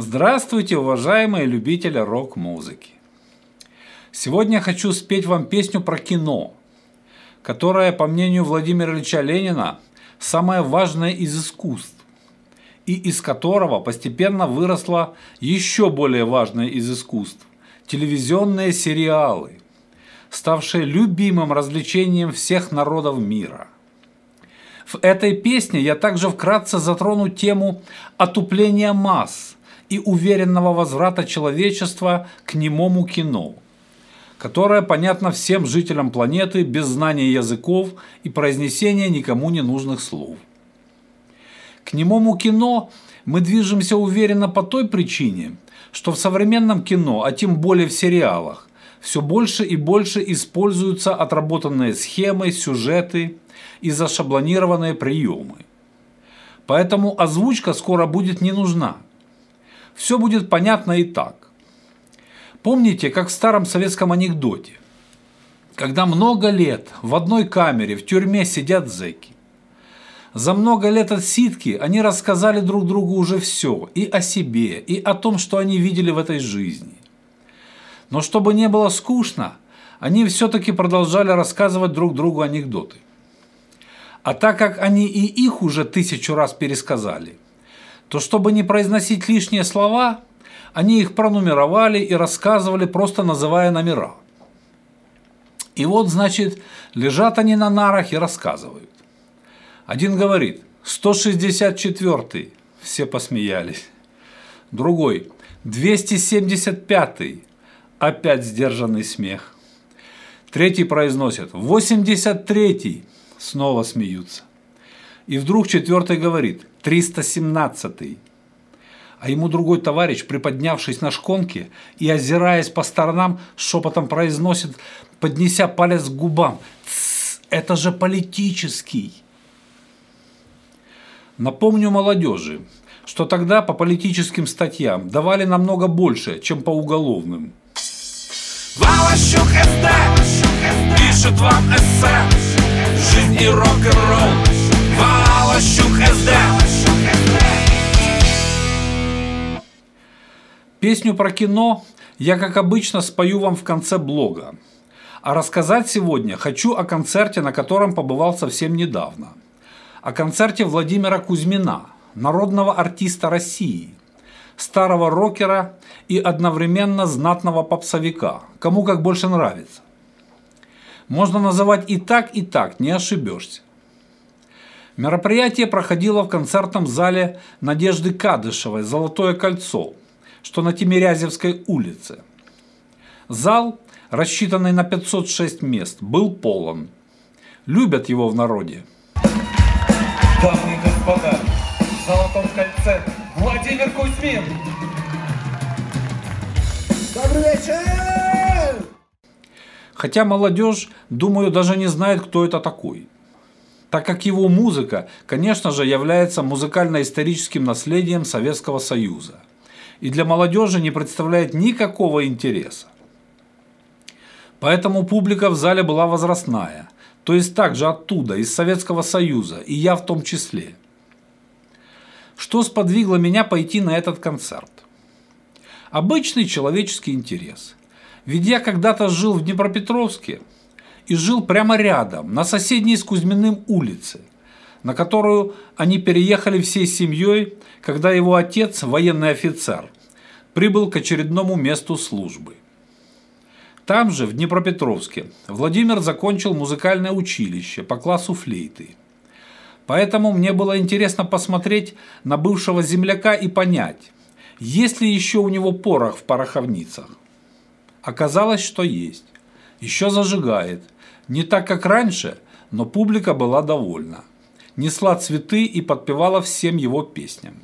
Здравствуйте, уважаемые любители рок-музыки! Сегодня я хочу спеть вам песню про кино, которая, по мнению Владимира Ильича Ленина, самое важное из искусств, и из которого постепенно выросло еще более важное из искусств – телевизионные сериалы, ставшие любимым развлечением всех народов мира – в этой песне я также вкратце затрону тему отупления масс и уверенного возврата человечества к немому кино, которое понятно всем жителям планеты без знания языков и произнесения никому не нужных слов. К немому кино мы движемся уверенно по той причине, что в современном кино, а тем более в сериалах, все больше и больше используются отработанные схемы, сюжеты и зашаблонированные приемы. Поэтому озвучка скоро будет не нужна. Все будет понятно и так. Помните, как в старом советском анекдоте, когда много лет в одной камере в тюрьме сидят зэки. За много лет отсидки они рассказали друг другу уже все и о себе, и о том, что они видели в этой жизни. Но чтобы не было скучно, они все-таки продолжали рассказывать друг другу анекдоты. А так как они и их уже тысячу раз пересказали, то чтобы не произносить лишние слова, они их пронумеровали и рассказывали, просто называя номера. И вот, значит, лежат они на нарах и рассказывают. Один говорит, 164-й, все посмеялись. Другой, 275-й, опять сдержанный смех. Третий произносит, 83-й, Снова смеются. И вдруг четвертый говорит, 317-й. А ему другой товарищ, приподнявшись на шконке и озираясь по сторонам, шепотом произносит, поднеся палец к губам, это же политический. Напомню молодежи, что тогда по политическим статьям давали намного больше, чем по уголовным. Пишет вам эссе Жизнь и рок-н-ролл Песню про кино я, как обычно, спою вам в конце блога. А рассказать сегодня хочу о концерте, на котором побывал совсем недавно. О концерте Владимира Кузьмина, народного артиста России, старого рокера и одновременно знатного попсовика, кому как больше нравится. Можно называть и так, и так, не ошибешься. Мероприятие проходило в концертном зале Надежды Кадышевой «Золотое кольцо», что на Тимирязевской улице. Зал, рассчитанный на 506 мест, был полон. Любят его в народе. Дамы и господа, в «Золотом кольце» Владимир Кузьмин. Добрый вечер! Хотя молодежь, думаю, даже не знает, кто это такой. Так как его музыка, конечно же, является музыкально-историческим наследием Советского Союза. И для молодежи не представляет никакого интереса. Поэтому публика в зале была возрастная, то есть также оттуда, из Советского Союза, и я в том числе. Что сподвигло меня пойти на этот концерт? Обычный человеческий интерес – ведь я когда-то жил в Днепропетровске и жил прямо рядом, на соседней с Кузьминым улице, на которую они переехали всей семьей, когда его отец, военный офицер, прибыл к очередному месту службы. Там же, в Днепропетровске, Владимир закончил музыкальное училище по классу флейты. Поэтому мне было интересно посмотреть на бывшего земляка и понять, есть ли еще у него порох в пороховницах. Оказалось, что есть. Еще зажигает. Не так, как раньше, но публика была довольна. Несла цветы и подпевала всем его песням.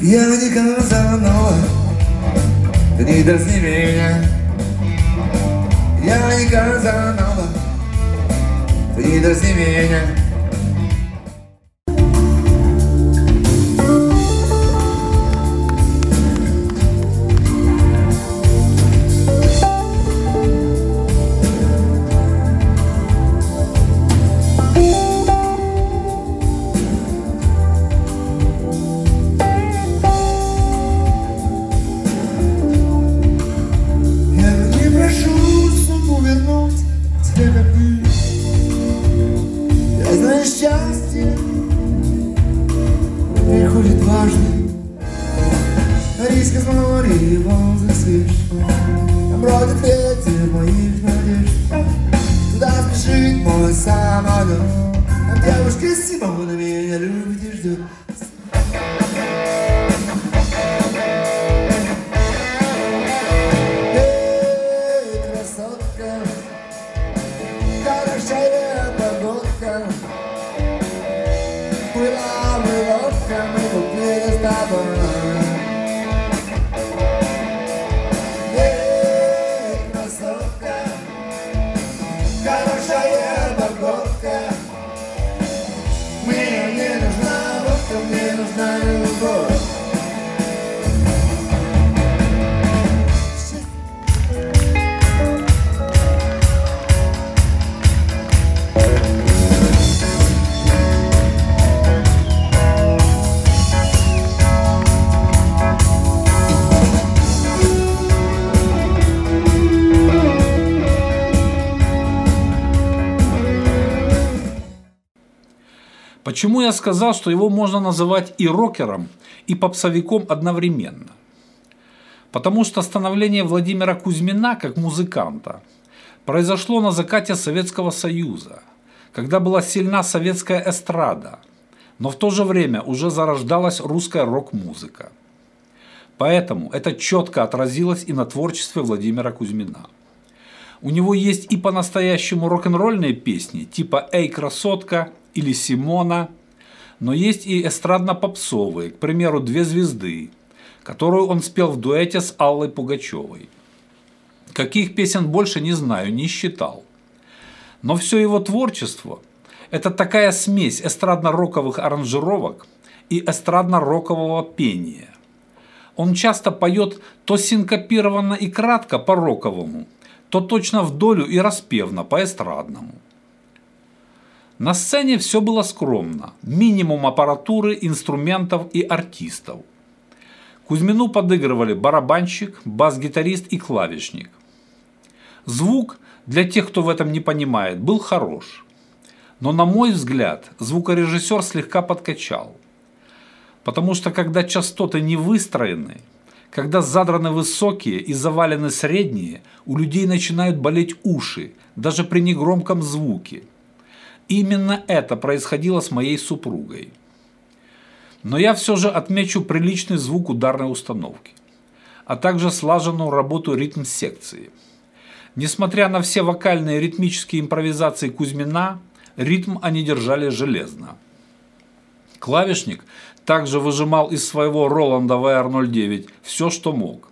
Я не Казанова, не дразни меня. Я не Казанова, не дразни меня Почему я сказал, что его можно называть и рокером, и попсовиком одновременно? Потому что становление Владимира Кузьмина как музыканта произошло на закате Советского Союза, когда была сильна советская эстрада, но в то же время уже зарождалась русская рок-музыка. Поэтому это четко отразилось и на творчестве Владимира Кузьмина. У него есть и по-настоящему рок-н-ролльные песни, типа «Эй, красотка» или «Симона», но есть и эстрадно-попсовые, к примеру, «Две звезды», которую он спел в дуэте с Аллой Пугачевой. Каких песен больше не знаю, не считал. Но все его творчество – это такая смесь эстрадно-роковых аранжировок и эстрадно-рокового пения. Он часто поет то синкопированно и кратко по-роковому, то точно в долю и распевно по-эстрадному. На сцене все было скромно, минимум аппаратуры, инструментов и артистов. Кузьмину подыгрывали барабанщик, бас-гитарист и клавишник. Звук, для тех, кто в этом не понимает, был хорош. Но, на мой взгляд, звукорежиссер слегка подкачал. Потому что когда частоты не выстроены, когда задраны высокие и завалены средние, у людей начинают болеть уши, даже при негромком звуке. Именно это происходило с моей супругой. Но я все же отмечу приличный звук ударной установки, а также слаженную работу ритм-секции. Несмотря на все вокальные ритмические импровизации Кузьмина, ритм они держали железно. Клавишник также выжимал из своего Роланда VR09 все, что мог.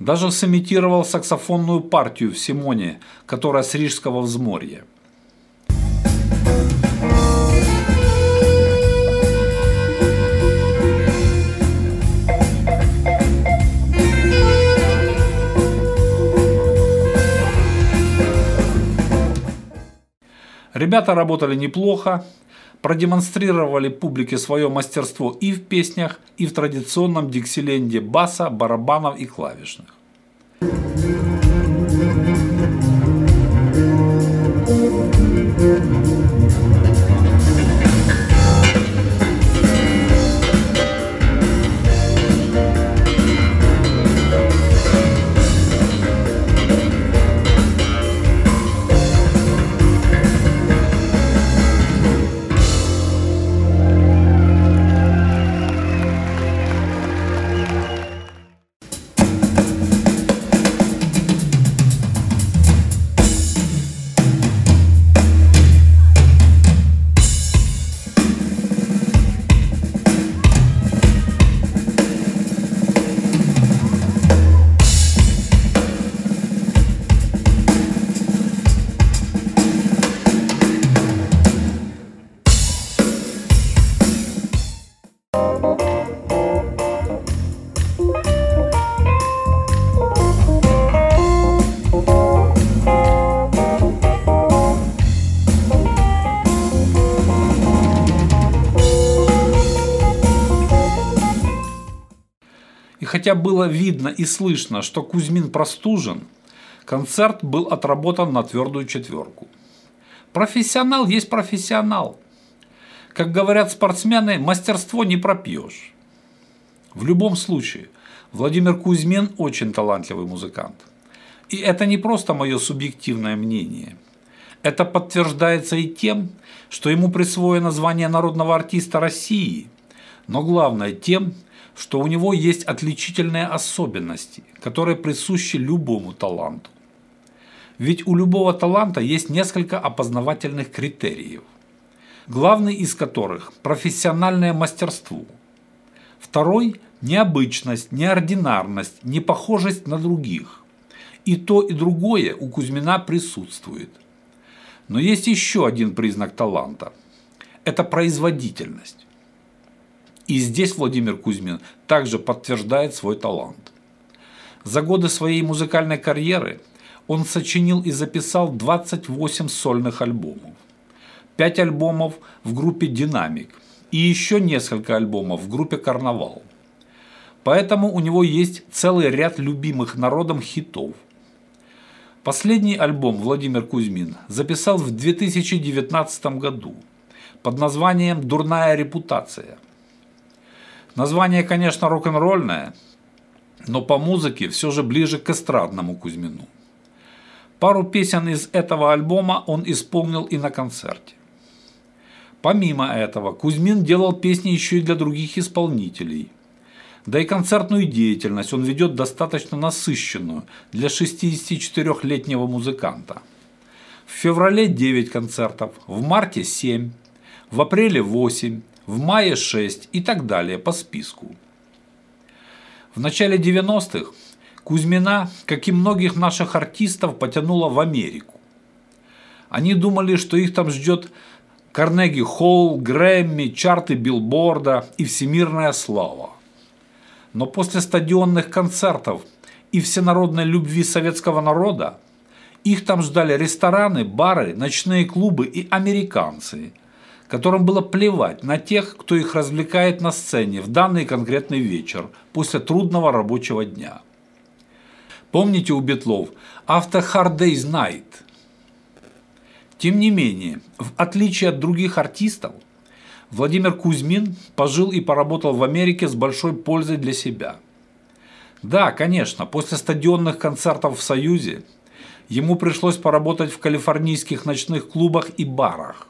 Даже сымитировал саксофонную партию в Симоне, которая с Рижского взморья. Ребята работали неплохо, продемонстрировали публике свое мастерство и в песнях, и в традиционном диксиленде баса, барабанов и клавишных. И хотя было видно и слышно, что Кузьмин простужен, концерт был отработан на твердую четверку. Профессионал есть профессионал. Как говорят спортсмены, мастерство не пропьешь. В любом случае, Владимир Кузьмин очень талантливый музыкант. И это не просто мое субъективное мнение. Это подтверждается и тем, что ему присвоено звание народного артиста России, но главное тем, что у него есть отличительные особенности, которые присущи любому таланту. Ведь у любого таланта есть несколько опознавательных критериев, главный из которых – профессиональное мастерство. Второй – необычность, неординарность, непохожесть на других. И то, и другое у Кузьмина присутствует. Но есть еще один признак таланта – это производительность. И здесь Владимир Кузьмин также подтверждает свой талант. За годы своей музыкальной карьеры он сочинил и записал 28 сольных альбомов, 5 альбомов в группе «Динамик» и еще несколько альбомов в группе «Карнавал». Поэтому у него есть целый ряд любимых народом хитов. Последний альбом Владимир Кузьмин записал в 2019 году под названием «Дурная репутация». Название, конечно, рок-н-ролльное, но по музыке все же ближе к эстрадному Кузьмину. Пару песен из этого альбома он исполнил и на концерте. Помимо этого, Кузьмин делал песни еще и для других исполнителей. Да и концертную деятельность он ведет достаточно насыщенную для 64-летнего музыканта. В феврале 9 концертов, в марте 7, в апреле 8, в мае 6 и так далее по списку. В начале 90-х Кузьмина, как и многих наших артистов, потянула в Америку. Они думали, что их там ждет Карнеги Холл, Грэмми, чарты билборда и всемирная слава. Но после стадионных концертов и всенародной любви советского народа их там ждали рестораны, бары, ночные клубы и американцы, которым было плевать на тех, кто их развлекает на сцене в данный конкретный вечер после трудного рабочего дня. Помните у Бетлов «After Hard Day's Night»? Тем не менее, в отличие от других артистов, Владимир Кузьмин пожил и поработал в Америке с большой пользой для себя. Да, конечно, после стадионных концертов в Союзе ему пришлось поработать в калифорнийских ночных клубах и барах.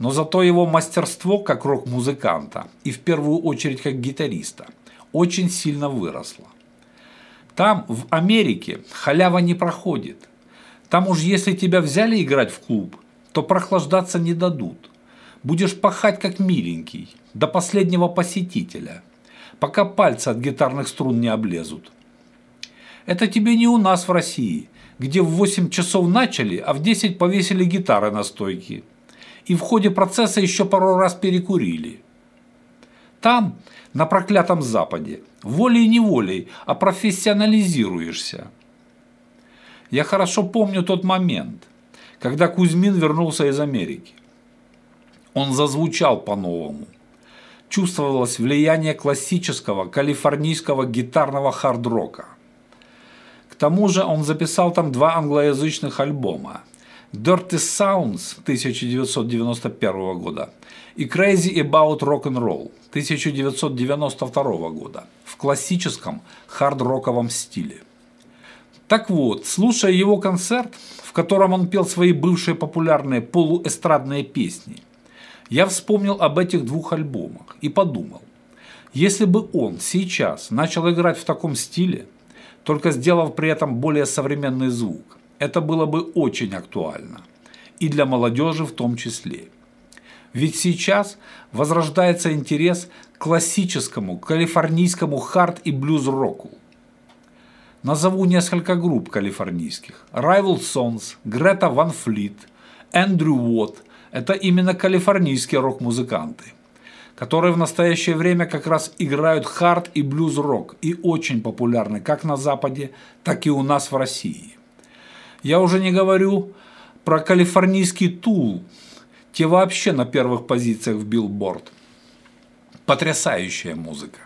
Но зато его мастерство как рок-музыканта и в первую очередь как гитариста очень сильно выросло. Там, в Америке, халява не проходит. Там уж если тебя взяли играть в клуб, то прохлаждаться не дадут. Будешь пахать как миленький, до последнего посетителя, пока пальцы от гитарных струн не облезут. Это тебе не у нас в России, где в 8 часов начали, а в 10 повесили гитары на стойке. И в ходе процесса еще пару раз перекурили. Там, на проклятом Западе, волей-неволей опрофессионализируешься. Я хорошо помню тот момент, когда Кузьмин вернулся из Америки. Он зазвучал по-новому. Чувствовалось влияние классического калифорнийского гитарного хард-рока. К тому же он записал там два англоязычных альбома Dirty Sounds 1991 года и Crazy About Rock and Roll 1992 года в классическом хард-роковом стиле. Так вот, слушая его концерт, в котором он пел свои бывшие популярные полуэстрадные песни, я вспомнил об этих двух альбомах и подумал, если бы он сейчас начал играть в таком стиле, только сделав при этом более современный звук, это было бы очень актуально. И для молодежи в том числе. Ведь сейчас возрождается интерес к классическому калифорнийскому хард и блюз-року. Назову несколько групп калифорнийских. Rival Sons, Greta Van Fleet, Эндрю Уотт – это именно калифорнийские рок-музыканты, которые в настоящее время как раз играют хард и блюз-рок и очень популярны как на Западе, так и у нас в России. Я уже не говорю про калифорнийский Tool. Те вообще на первых позициях в билборд. Потрясающая музыка.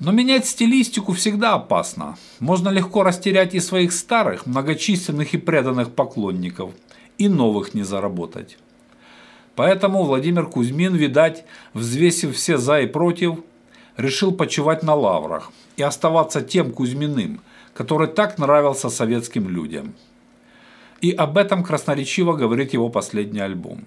Но менять стилистику всегда опасно. Можно легко растерять и своих старых, многочисленных и преданных поклонников, и новых не заработать. Поэтому Владимир Кузьмин, видать, взвесив все за и против, решил почивать на лаврах и оставаться тем Кузьминым, который так нравился советским людям. И об этом красноречиво говорит его последний альбом,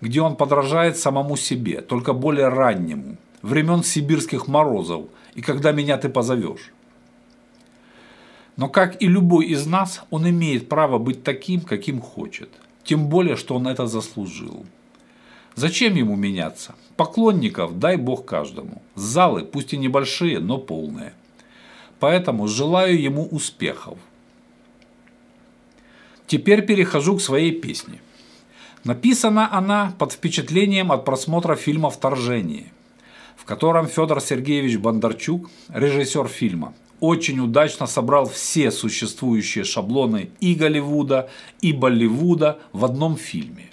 где он подражает самому себе, только более раннему, времен сибирских морозов и когда меня ты позовешь. Но как и любой из нас, он имеет право быть таким, каким хочет. Тем более, что он это заслужил. Зачем ему меняться? Поклонников дай бог каждому. Залы, пусть и небольшие, но полные. Поэтому желаю ему успехов. Теперь перехожу к своей песне. Написана она под впечатлением от просмотра фильма «Вторжение», в котором Федор Сергеевич Бондарчук, режиссер фильма, очень удачно собрал все существующие шаблоны и Голливуда, и Болливуда в одном фильме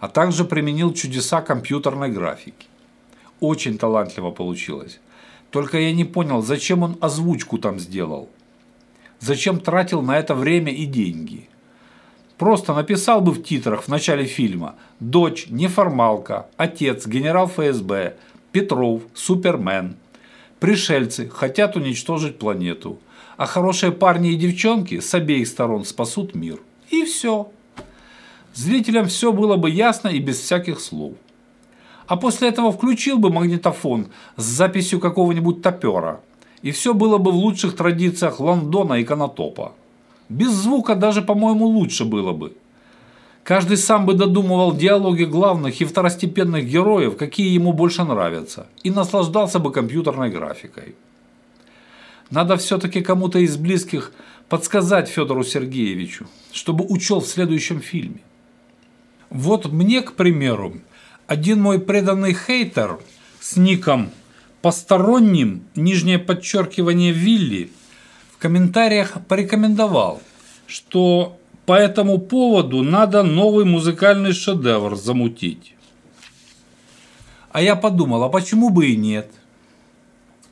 а также применил чудеса компьютерной графики. Очень талантливо получилось. Только я не понял, зачем он озвучку там сделал. Зачем тратил на это время и деньги. Просто написал бы в титрах в начале фильма «Дочь, неформалка, отец, генерал ФСБ, Петров, Супермен». Пришельцы хотят уничтожить планету, а хорошие парни и девчонки с обеих сторон спасут мир. И все. Зрителям все было бы ясно и без всяких слов. А после этого включил бы магнитофон с записью какого-нибудь топера, и все было бы в лучших традициях Лондона и Конотопа. Без звука даже, по-моему, лучше было бы. Каждый сам бы додумывал диалоги главных и второстепенных героев, какие ему больше нравятся, и наслаждался бы компьютерной графикой. Надо все-таки кому-то из близких подсказать Федору Сергеевичу, чтобы учел в следующем фильме. Вот мне, к примеру, один мой преданный хейтер с ником «Посторонним» нижнее подчеркивание Вилли в комментариях порекомендовал, что по этому поводу надо новый музыкальный шедевр замутить. А я подумал, а почему бы и нет?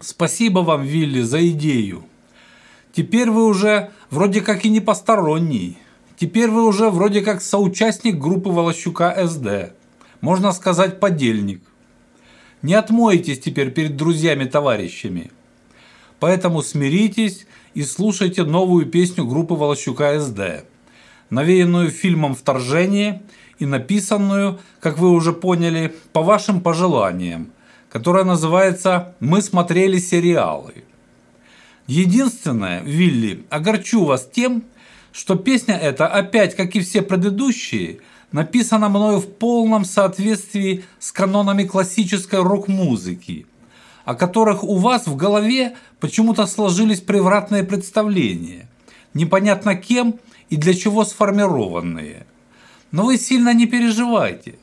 Спасибо вам, Вилли, за идею. Теперь вы уже вроде как и не посторонний. Теперь вы уже вроде как соучастник группы Волощука СД. Можно сказать, подельник. Не отмоетесь теперь перед друзьями-товарищами. Поэтому смиритесь и слушайте новую песню группы Волощука СД, навеянную фильмом «Вторжение» и написанную, как вы уже поняли, по вашим пожеланиям, которая называется «Мы смотрели сериалы». Единственное, Вилли, огорчу вас тем, что песня эта, опять, как и все предыдущие, написана мною в полном соответствии с канонами классической рок-музыки, о которых у вас в голове почему-то сложились превратные представления, непонятно кем и для чего сформированные. Но вы сильно не переживайте.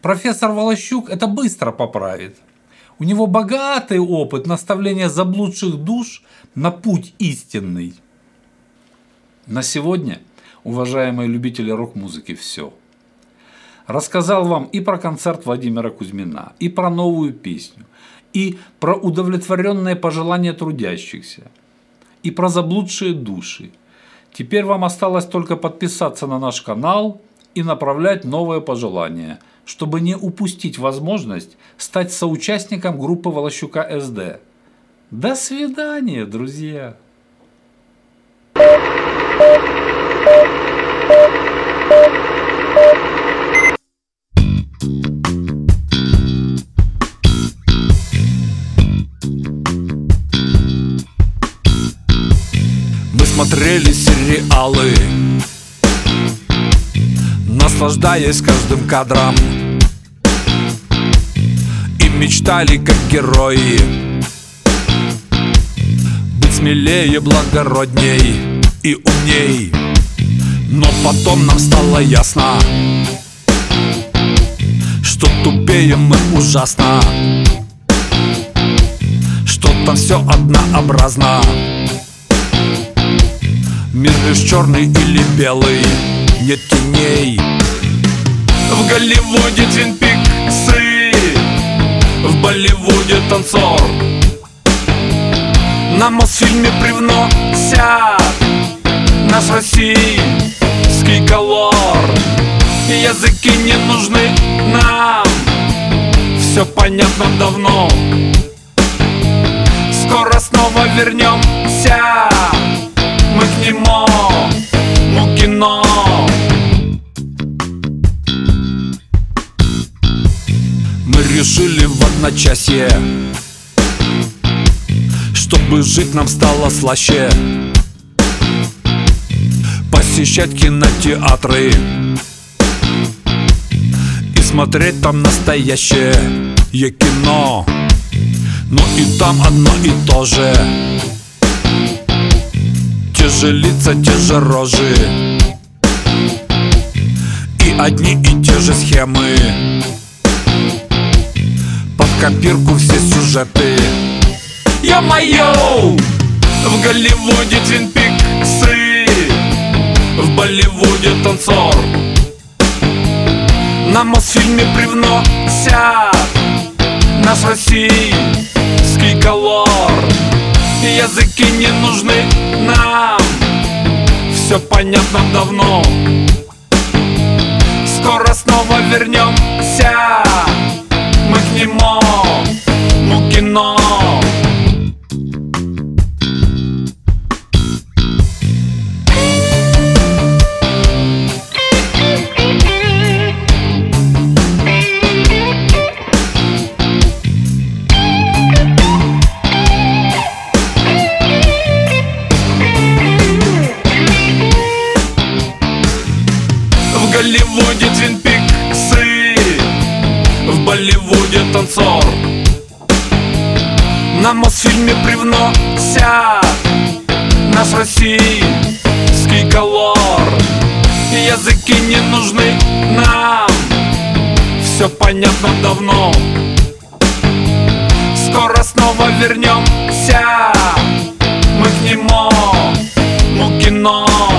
Профессор Волощук это быстро поправит. У него богатый опыт наставления заблудших душ на путь истинный. На сегодня, уважаемые любители рок-музыки, все. Рассказал вам и про концерт Владимира Кузьмина, и про новую песню, и про удовлетворенные пожелания трудящихся, и про заблудшие души. Теперь вам осталось только подписаться на наш канал и направлять новые пожелания, чтобы не упустить возможность стать соучастником группы Волощука СД. До свидания, друзья! Смотрели сериалы Наслаждаясь каждым кадром. И мечтали, как герои Быть смелее, благородней и умней. Но потом нам стало ясно Что тупее мы ужасно Что там все однообразно Мир лишь черный или белый? Нет теней. В Голливуде Твин Пиксы. В Болливуде танцор. На Мосфильме привносят Наш российский колор. Языки не нужны нам. Все понятно давно. Скоро снова вернемся нему Мукино Мы решили в одночасье Чтобы жить нам стало слаще. Посещать кинотеатры И смотреть там настоящее кино. Но и там одно и то же же лица, те же рожи. И одни и те же схемы. Под копирку все сюжеты. Ё-моё! В Голливуде Твин Пиксы. В Болливуде танцор. На Мосфильме привносят. Наш российский колор Языки не нужны нам. Все понятно давно. Скоро снова вернемся Мы к нему, ну кино Голливуде Твин Пиксы В Болливуде танцор. На Мосфильме привносят Наш российский колор. Языки не нужны нам. Все понятно давно. Скоро снова вернемся Мы к нему, ну кино